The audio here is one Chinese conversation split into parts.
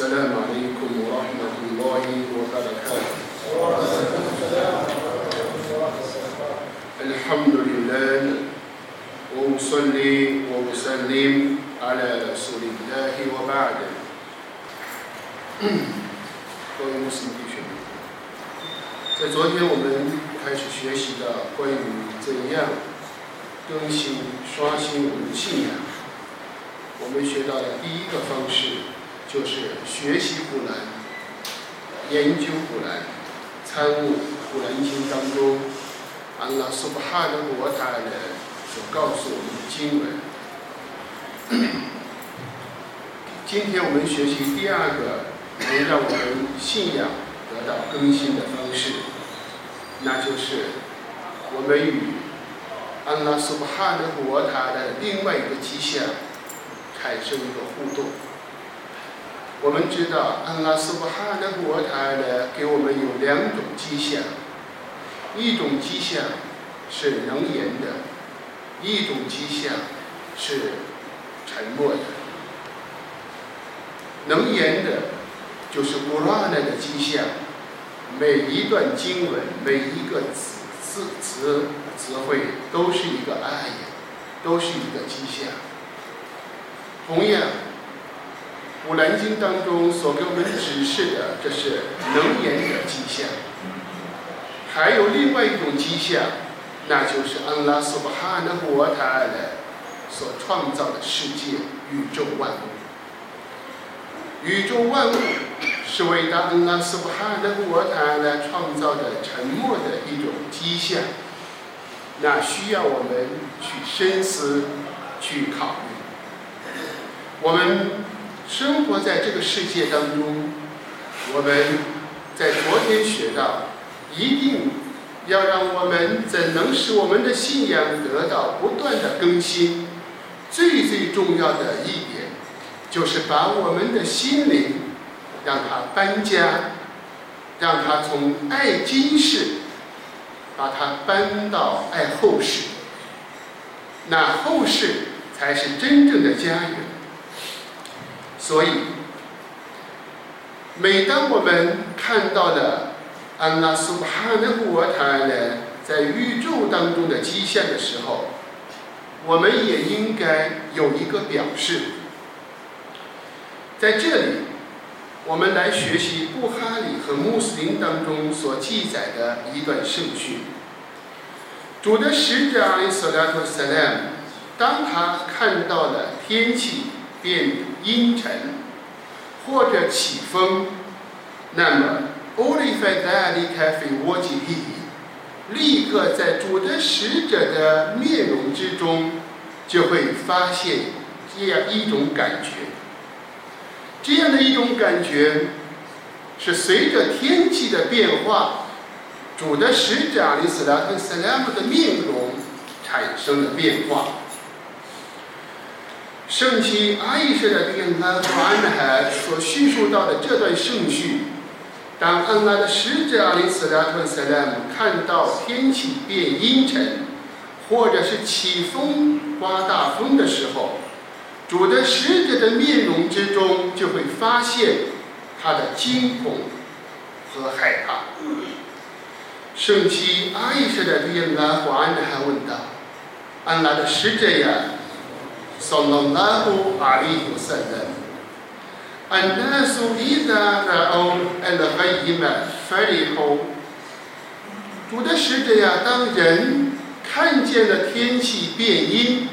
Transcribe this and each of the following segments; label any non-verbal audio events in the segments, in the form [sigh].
السلام عليكم ورحمة الله وبركاته الحمد لله وأصلي وأسلم على رسول الله وبعد 各位穆斯林弟兄，在昨天我们开始学习的关于怎样更新、刷新我们的信仰，我们学到的第一个方式 [clears throat] 就是学习古兰、研究古兰、参悟古兰经当中安拉苏巴哈的国塔的所告诉我们的经文。[coughs] 今天我们学习第二个能让我们信仰得到更新的方式，那就是我们与安拉苏巴哈的国塔的另外一个迹象产生一个互动。我们知道安拉苏巴哈的国塔呢，给我们有两种迹象，一种迹象是能言的，一种迹象是沉默的。能言的，就是古兰的迹象，每一段经文，每一个词词词词汇，都是一个爱，都是一个迹象。同样，古兰经当中所给我们指示的，这是能言的迹象。还有另外一种迹象，那就是安拉苏巴哈的国塔的所创造的世界宇宙万物。宇宙万物是伟大安拉苏巴哈的国塔来创造的沉默的一种迹象，那需要我们去深思、去考虑。我们生活在这个世界当中，我们在昨天学到，一定要让我们怎能使我们的信仰得到不断的更新？最最重要的一点。就是把我们的心灵，让它搬家，让它从爱今世，把它搬到爱后世。那后世才是真正的家园。所以，每当我们看到了安拉苏哈的国塔呢，在宇宙当中的极限的时候，我们也应该有一个表示。在这里，我们来学习布哈里和穆斯林当中所记载的一段圣训。主的使者阿里斯拉特萨拉姆，当他看到了天气变阴沉或者起风，那么欧利费达离开非沃吉利，立刻在主的使者的面容之中，就会发现这样一种感觉。这样的一种感觉，是随着天气的变化，主的使者阿里斯拉特斯拉姆的面容产生了变化。圣妻阿伊舍的电拉和安海所叙述到的这段圣序，当安拉的使者阿里斯拉特斯拉姆看到天气变阴沉，或者是起风刮大风的时候。主的使者的面容之中，就会发现他的惊恐和害怕。圣妻阿伊舍的利拉华安还问道：“安拉的使者呀，萨拉拉胡阿里有三人，安拉苏伊达拉欧艾勒海伊曼法里后，主的使者呀，当人看见了天气变阴，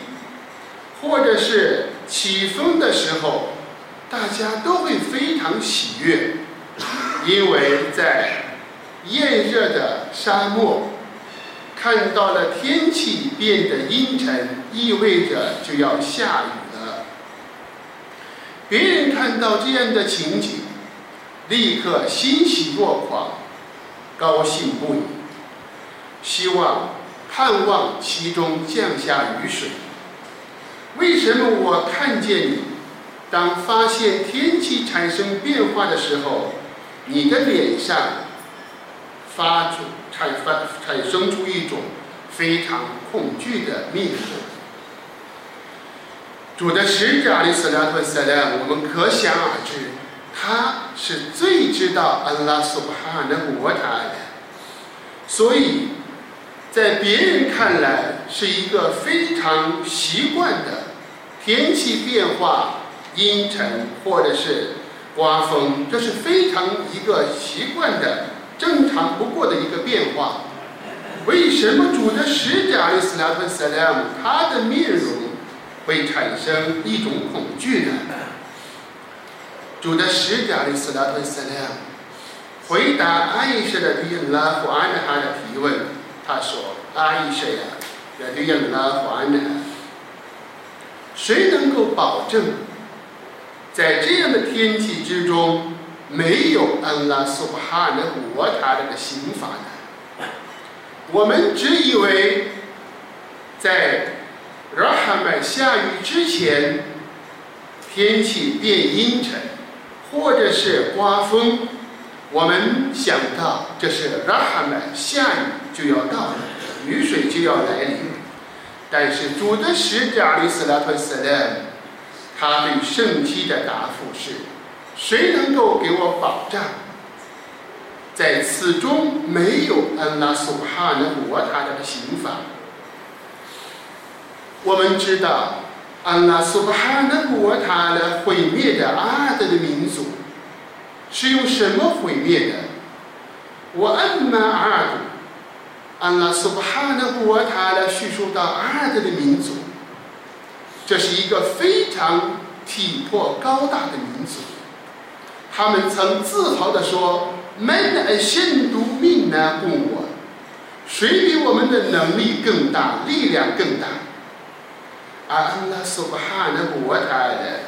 或者是。”起风的时候，大家都会非常喜悦，因为在炎热的沙漠看到了天气变得阴沉，意味着就要下雨了。别人看到这样的情景，立刻欣喜若狂，高兴不已，希望盼望其中降下雨水。为什么我看见你，当发现天气产生变化的时候，你的脸上发出产发产生出一种非常恐惧的面容？主的使者阿里斯拉特塞莱，我们可想而知，他是最知道安拉苏巴哈的国塔的，所以在别人看来是一个非常习惯的天气变化，阴沉或者是刮风，这是非常一个习惯的、正常不过的一个变化。为什么主的使者阿里斯拉特萨拉姆他的面容会产生一种恐惧呢？主的使者阿里斯拉特萨拉姆回答阿伊舍的对拉和安哈的提问，他说：“阿伊舍呀，对拉和安哈，谁能够保证在这样的天气之中没有安拉苏巴哈的国他这个刑法呢？”我们只以为，在拉哈麦下雨之前，天气变阴沉，或者是刮风，我们想到这是拉哈麦下雨就要到了，雨水就要来临。但是主的使者阿里斯拉特斯勒，他对圣基的答复是：谁能够给我保障？在此中没有安拉苏哈的国他的刑罚。我们知道，安拉苏哈的国他的毁灭的阿德的民族是用什么毁灭的？我安曼阿德，安拉苏哈的国他的叙述到阿德的民族，这是一个非常体魄高大的民族，他们曾自豪地说。们的信徒命难共我，谁比我们的能力更大，力量更大？而安拉苏巴哈的国他的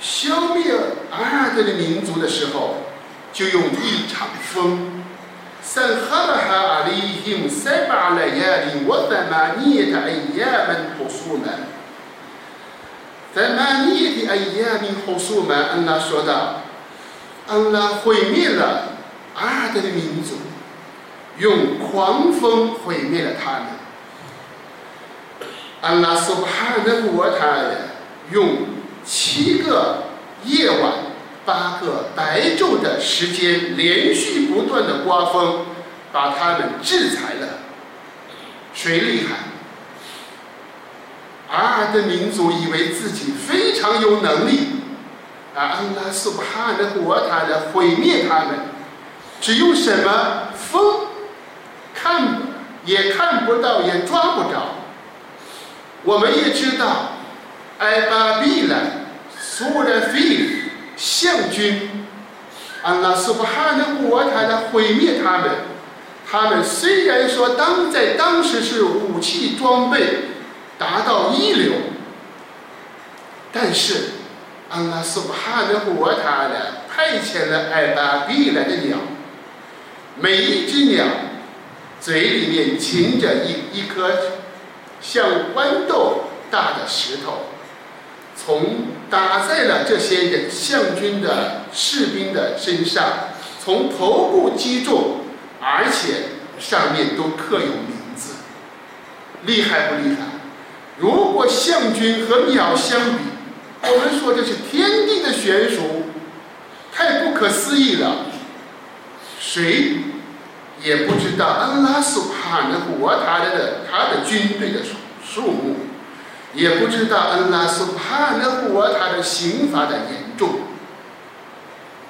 消灭阿拉德的民族的时候，就用一场风，三哈巴哈阿里因塞巴来亚里沃德玛尼，说道，安拉毁灭了。阿德的民族用狂风毁灭了他们。安拉苏哈的国他用七个夜晚、八个白昼的时间，连续不断的刮风，把他们制裁了。谁厉害？阿尔德民族以为自己非常有能力，啊安拉苏哈的国塔的毁灭他们。只用什么风，看也看不到，也抓不着。我们也知道，埃巴比兰、苏勒菲象军，安拉苏巴哈的国塔的毁灭他们。他们虽然说当在当时是武器装备达到一流，但是安拉苏巴哈的国台呢，派遣了埃巴比兰的鸟。每一只鸟嘴里面噙着一一颗像豌豆大的石头，从打在了这些人象军的士兵的身上，从头部击中，而且上面都刻有名字，厉害不厉害？如果象军和鸟相比，我们说这是天地的悬殊，太不可思议了。谁也不知道安拉苏哈的国他的他的军队的数数目，也不知道安拉苏哈的国他的刑罚的严重。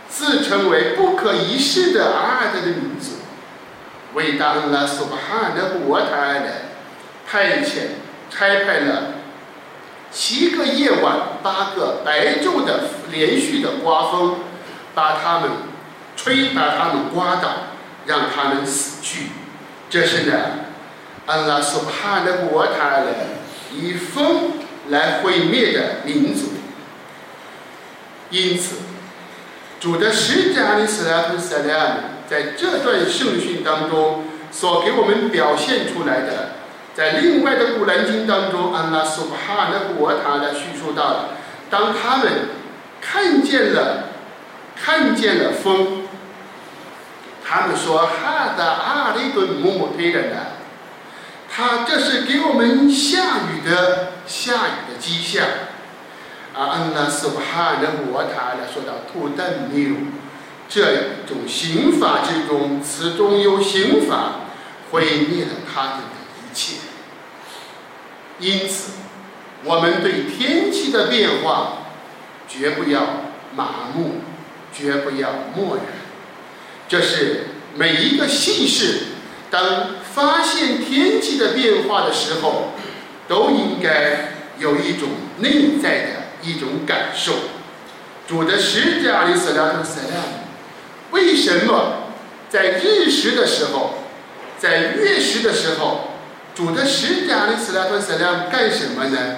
自称为不可一世的阿德的民族，为大安拉苏哈的国他的派遣差派了七个夜晚八个白昼的连续的刮风，把他们。吹把他们刮倒，让他们死去。这是呢，安拉苏哈的国他的以风来毁灭的民族。因此，主的使者阿里斯拉夫塞莱姆在这段圣训当中所给我们表现出来的，在另外的古兰经当中，安拉苏哈的国塔的叙述到了，当他们看见了，看见了风。他们说：“哈达阿里顿木木推人的，他这是给我们下雨的下雨的迹象。”啊，安拉苏哈的我他来说到土登牛，这种刑法之中，此中有刑法，毁灭了他们的一切。因此，我们对天气的变化，绝不要麻木，绝不要漠然。这是每一个信士，当发现天气的变化的时候，都应该有一种内在的一种感受。主的使者阿里斯拉特塞拉为什么在日食的时候，在月食的时候，主的使者阿里斯拉特塞拉干什么呢？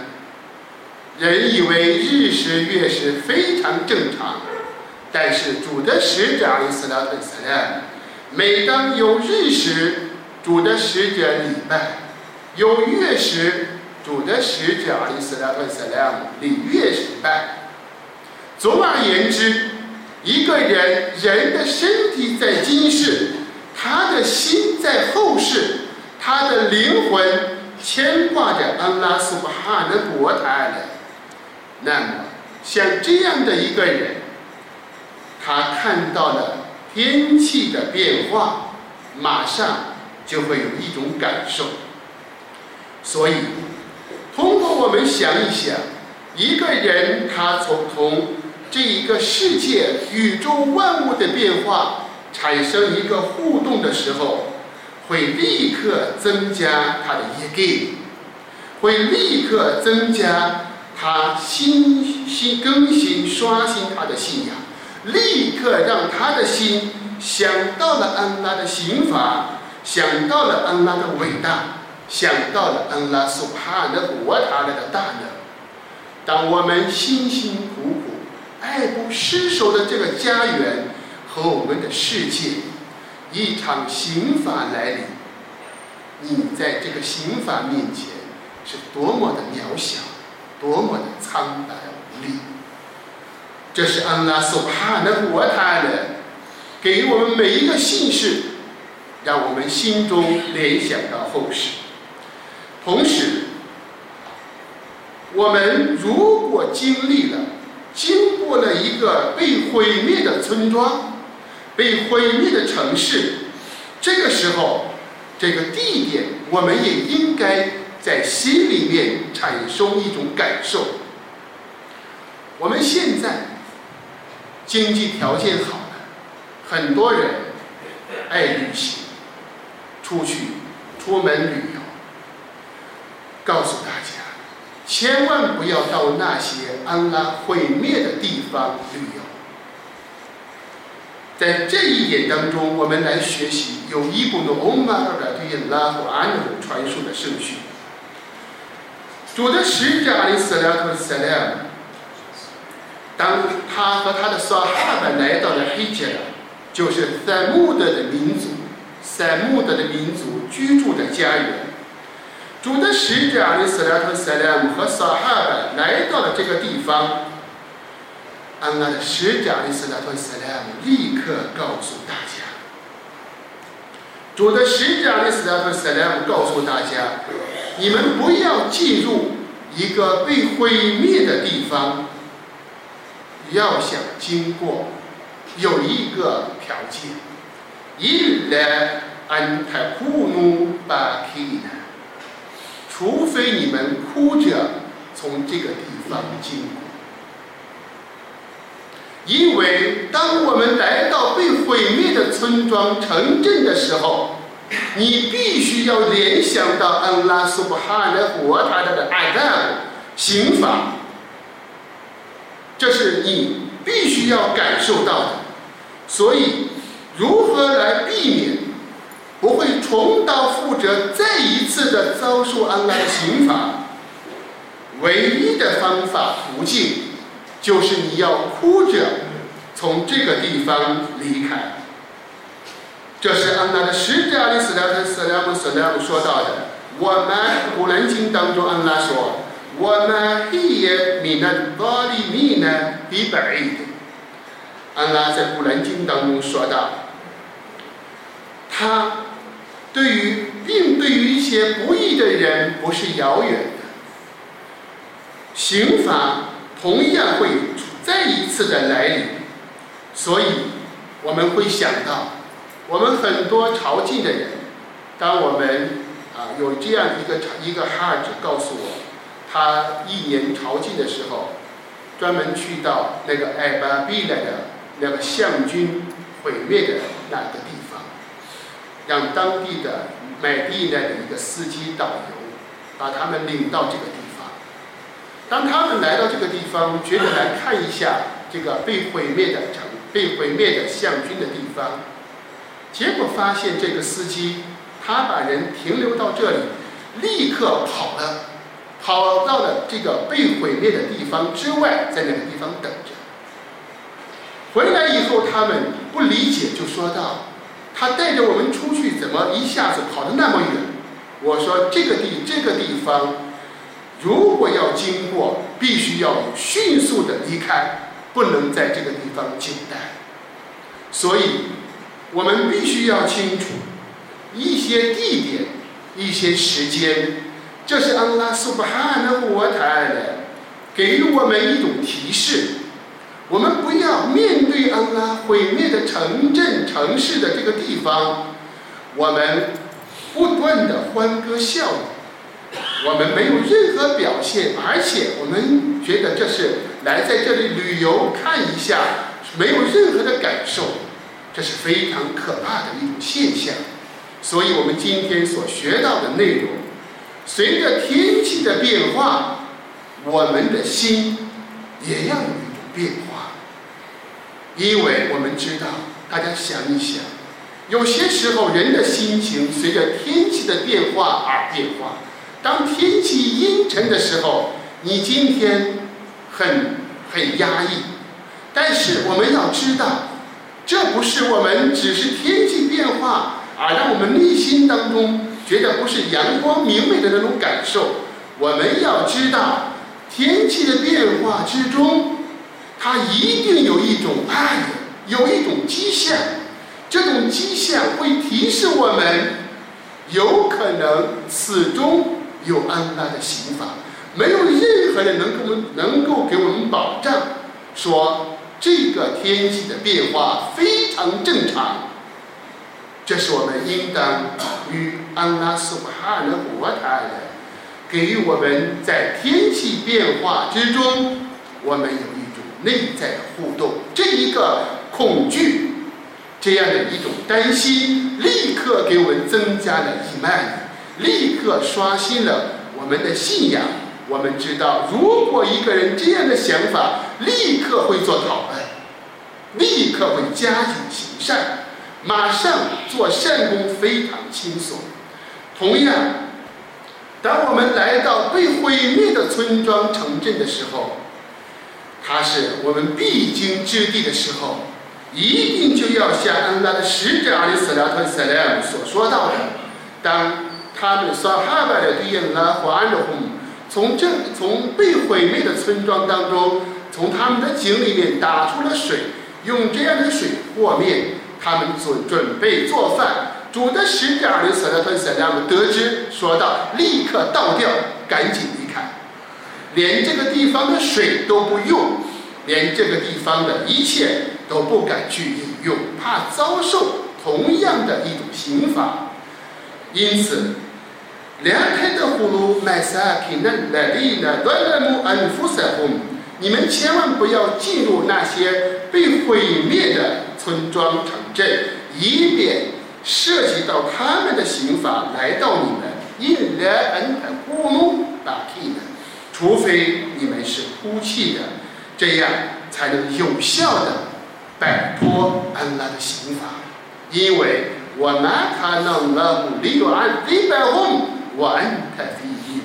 人以为日食月食非常正常，但是主的使者阿里斯拉特塞拉，每当有日食，主的使者礼拜；有月食，主的使者阿里斯拉特塞拉礼月礼拜。总而言之，一个人人的身体在今世，他的心在后世，他的灵魂牵挂着安拉苏巴哈的国泰的。那么，像这样的一个人，他看到了天气的变化，马上就会有一种感受。所以，通过我们想一想，一个人他从从。这一个世界、宇宙万物的变化产生一个互动的时候，会立刻增加他的一个，会立刻增加他新新更新刷新他的信仰，立刻让他的心想到了安拉的刑法，想到了安拉的伟大，想到了安拉所帕的国塔的大能。当我们辛辛苦苦。爱不释手的这个家园和我们的世界，一场刑法来临，你在这个刑法面前是多么的渺小，多么的苍白无力。这是安拉所帕的国他的，给我们每一个姓氏，让我们心中联想到后世。同时，我们如果经历了。经过了一个被毁灭的村庄，被毁灭的城市，这个时候，这个地点，我们也应该在心里面产生一种感受。我们现在经济条件好了，很多人爱旅行，出去出门旅游，告诉大家。千万不要到那些安拉毁灭的地方旅游。在这一点当中，我们来学习有一部的欧玛尔的对拉和安努传述的圣训。主的使者阿里斯拉特塞莱姆，当他和他的萨哈巴来到了黑杰拉，就是塞穆德的民族，塞穆德的民族居住的家园。主的使者阿里斯拉特塞莱姆和萨哈巴来到了这个地方，安拉的使者阿里斯拉特塞莱姆立刻告诉大家：主的使者阿里斯拉特塞莱姆告诉大家，你们不要进入一个被毁灭的地方，要想经过，有一个条件，伊来安泰库努巴基纳。除非你们哭着从这个地方经过，因为当我们来到被毁灭的村庄、城镇的时候，你必须要联想到安拉苏布哈的国他的的爱赞刑法，这是你必须要感受到的。所以，如何来避免？不会重蹈覆辙，再一次的遭受安拉的刑罚。唯一的方法途径，就是你要哭着从这个地方离开。这是安拉的使者阿里斯拉特斯拉姆斯拉姆说到的。我们古兰经当中，安拉说：“我们也米南巴里米呢比白的。”安拉在古兰经当中说道：“他。”对于，并对于一些不义的人不是遥远的，刑罚同样会再一次的来临，所以我们会想到，我们很多朝觐的人，当我们啊有这样一个一个哈子告诉我，他一年朝觐的时候，专门去到那个艾巴比勒的那个象军毁灭的那个地方，让当地的麦地的一个司机导游把他们领到这个地方。当他们来到这个地方，觉得来看一下这个被毁灭的城、被毁灭的象军的地方，结果发现这个司机他把人停留到这里，立刻跑了，跑到了这个被毁灭的地方之外，在那个地方等着。回来以后，他们不理解，就说道：“他带着我们出去，怎么一下子跑得那么远？”我说：“这个地，这个地方。”如果要经过，必须要迅速的离开，不能在这个地方久待。所以，我们必须要清楚一些地点、一些时间。这是安拉苏巴哈的我台的，给予我们一种提示。我们不要面对安拉毁灭的城镇、城市的这个地方，我们不断的欢歌笑语。我们没有任何表现，而且我们觉得这是来在这里旅游看一下，没有任何的感受，这是非常可怕的一种现象。所以我们今天所学到的内容，随着天气的变化，我们的心也要有一种变化，因为我们知道，大家想一想，有些时候人的心情随着天气的变化而变化。当天气阴沉的时候，你今天很很压抑，但是我们要知道，这不是我们只是天气变化而让我们内心当中觉得不是阳光明媚的那种感受。我们要知道，天气的变化之中，它一定有一种爱，有一种迹象，这种迹象会提示我们，有可能此中。有安拉的刑法，没有任何人能够能够给我们保障，说这个天气的变化非常正常。这是我们应当与安拉苏哈的国泰的给予我们在天气变化之中，我们有一种内在的互动。这一个恐惧，这样的一种担心，立刻给我们增加了一曼。立刻刷新了我们的信仰。我们知道，如果一个人这样的想法，立刻会做讨论，立刻会加紧行善，马上做善功非常轻松。同样，当我们来到被毁灭的村庄城镇的时候，它是我们必经之地的时候，一定就要像安拉的使者阿里斯拉特塞莱姆所说到的，当。他们撒哈巴的对应拉和安德洪，从这从被毁灭的村庄当中，从他们的井里面打出了水，用这样的水和面。他们准准备做饭。煮的使者阿里斯拉特塞拉姆得知，说道：“立刻倒掉，赶紧离开，连这个地方的水都不用，连这个地方的一切都不敢去饮用，怕遭受同样的一种刑罚。因此。”两开的葫芦买啥？平呢？来里呢？断了木安福色红。你们千万不要进入那些被毁灭的村庄城镇，以免涉及到他们的刑法来到你们。因来恩的咕噜打屁的，除非你们是哭泣的，这样才能有效的摆脱安拉的刑法。因为我拿他弄了木里安里百红。我安他非一，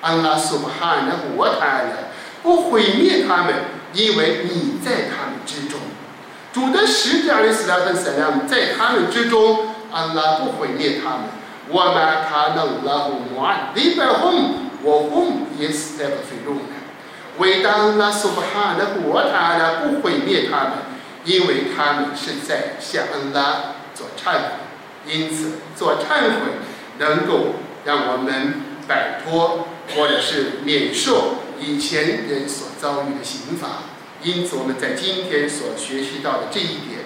安拉苏巴哈那我他了，不毁灭他们，因为你在他们之中。主的使者阿里斯拉芬塞拉姆在他们之中，安拉不毁灭他们。我们他能拉胡穆安里百红，我红也是在不非中的。为当拉苏巴哈那我他了不毁灭他们，因为他们是在向安拉做忏悔，因此做忏悔能够。让我们摆脱，或者是免受以前人所遭遇的刑罚。因此，我们在今天所学习到的这一点，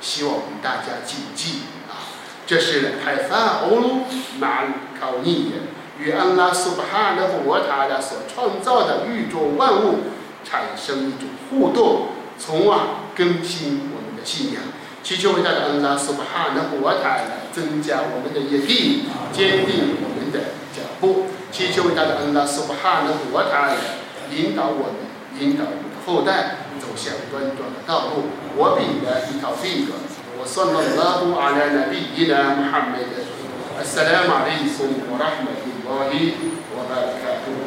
希望我们大家谨记啊。这是泰法欧鲁马考尼与安拉苏巴哈的和塔的所创造的宇宙万物产生一种互动，从而更新我们的信仰。祈求伟大的安拉苏巴哈的和他来增加我们的业力，坚定我们的脚步。祈求伟大的安拉苏巴哈的和他来引导我们，引导我们的后代走向端端的道路。我比的一套风格。وصلى الله على نبينا محمد السلام عليكم ورحمة الله وبركاته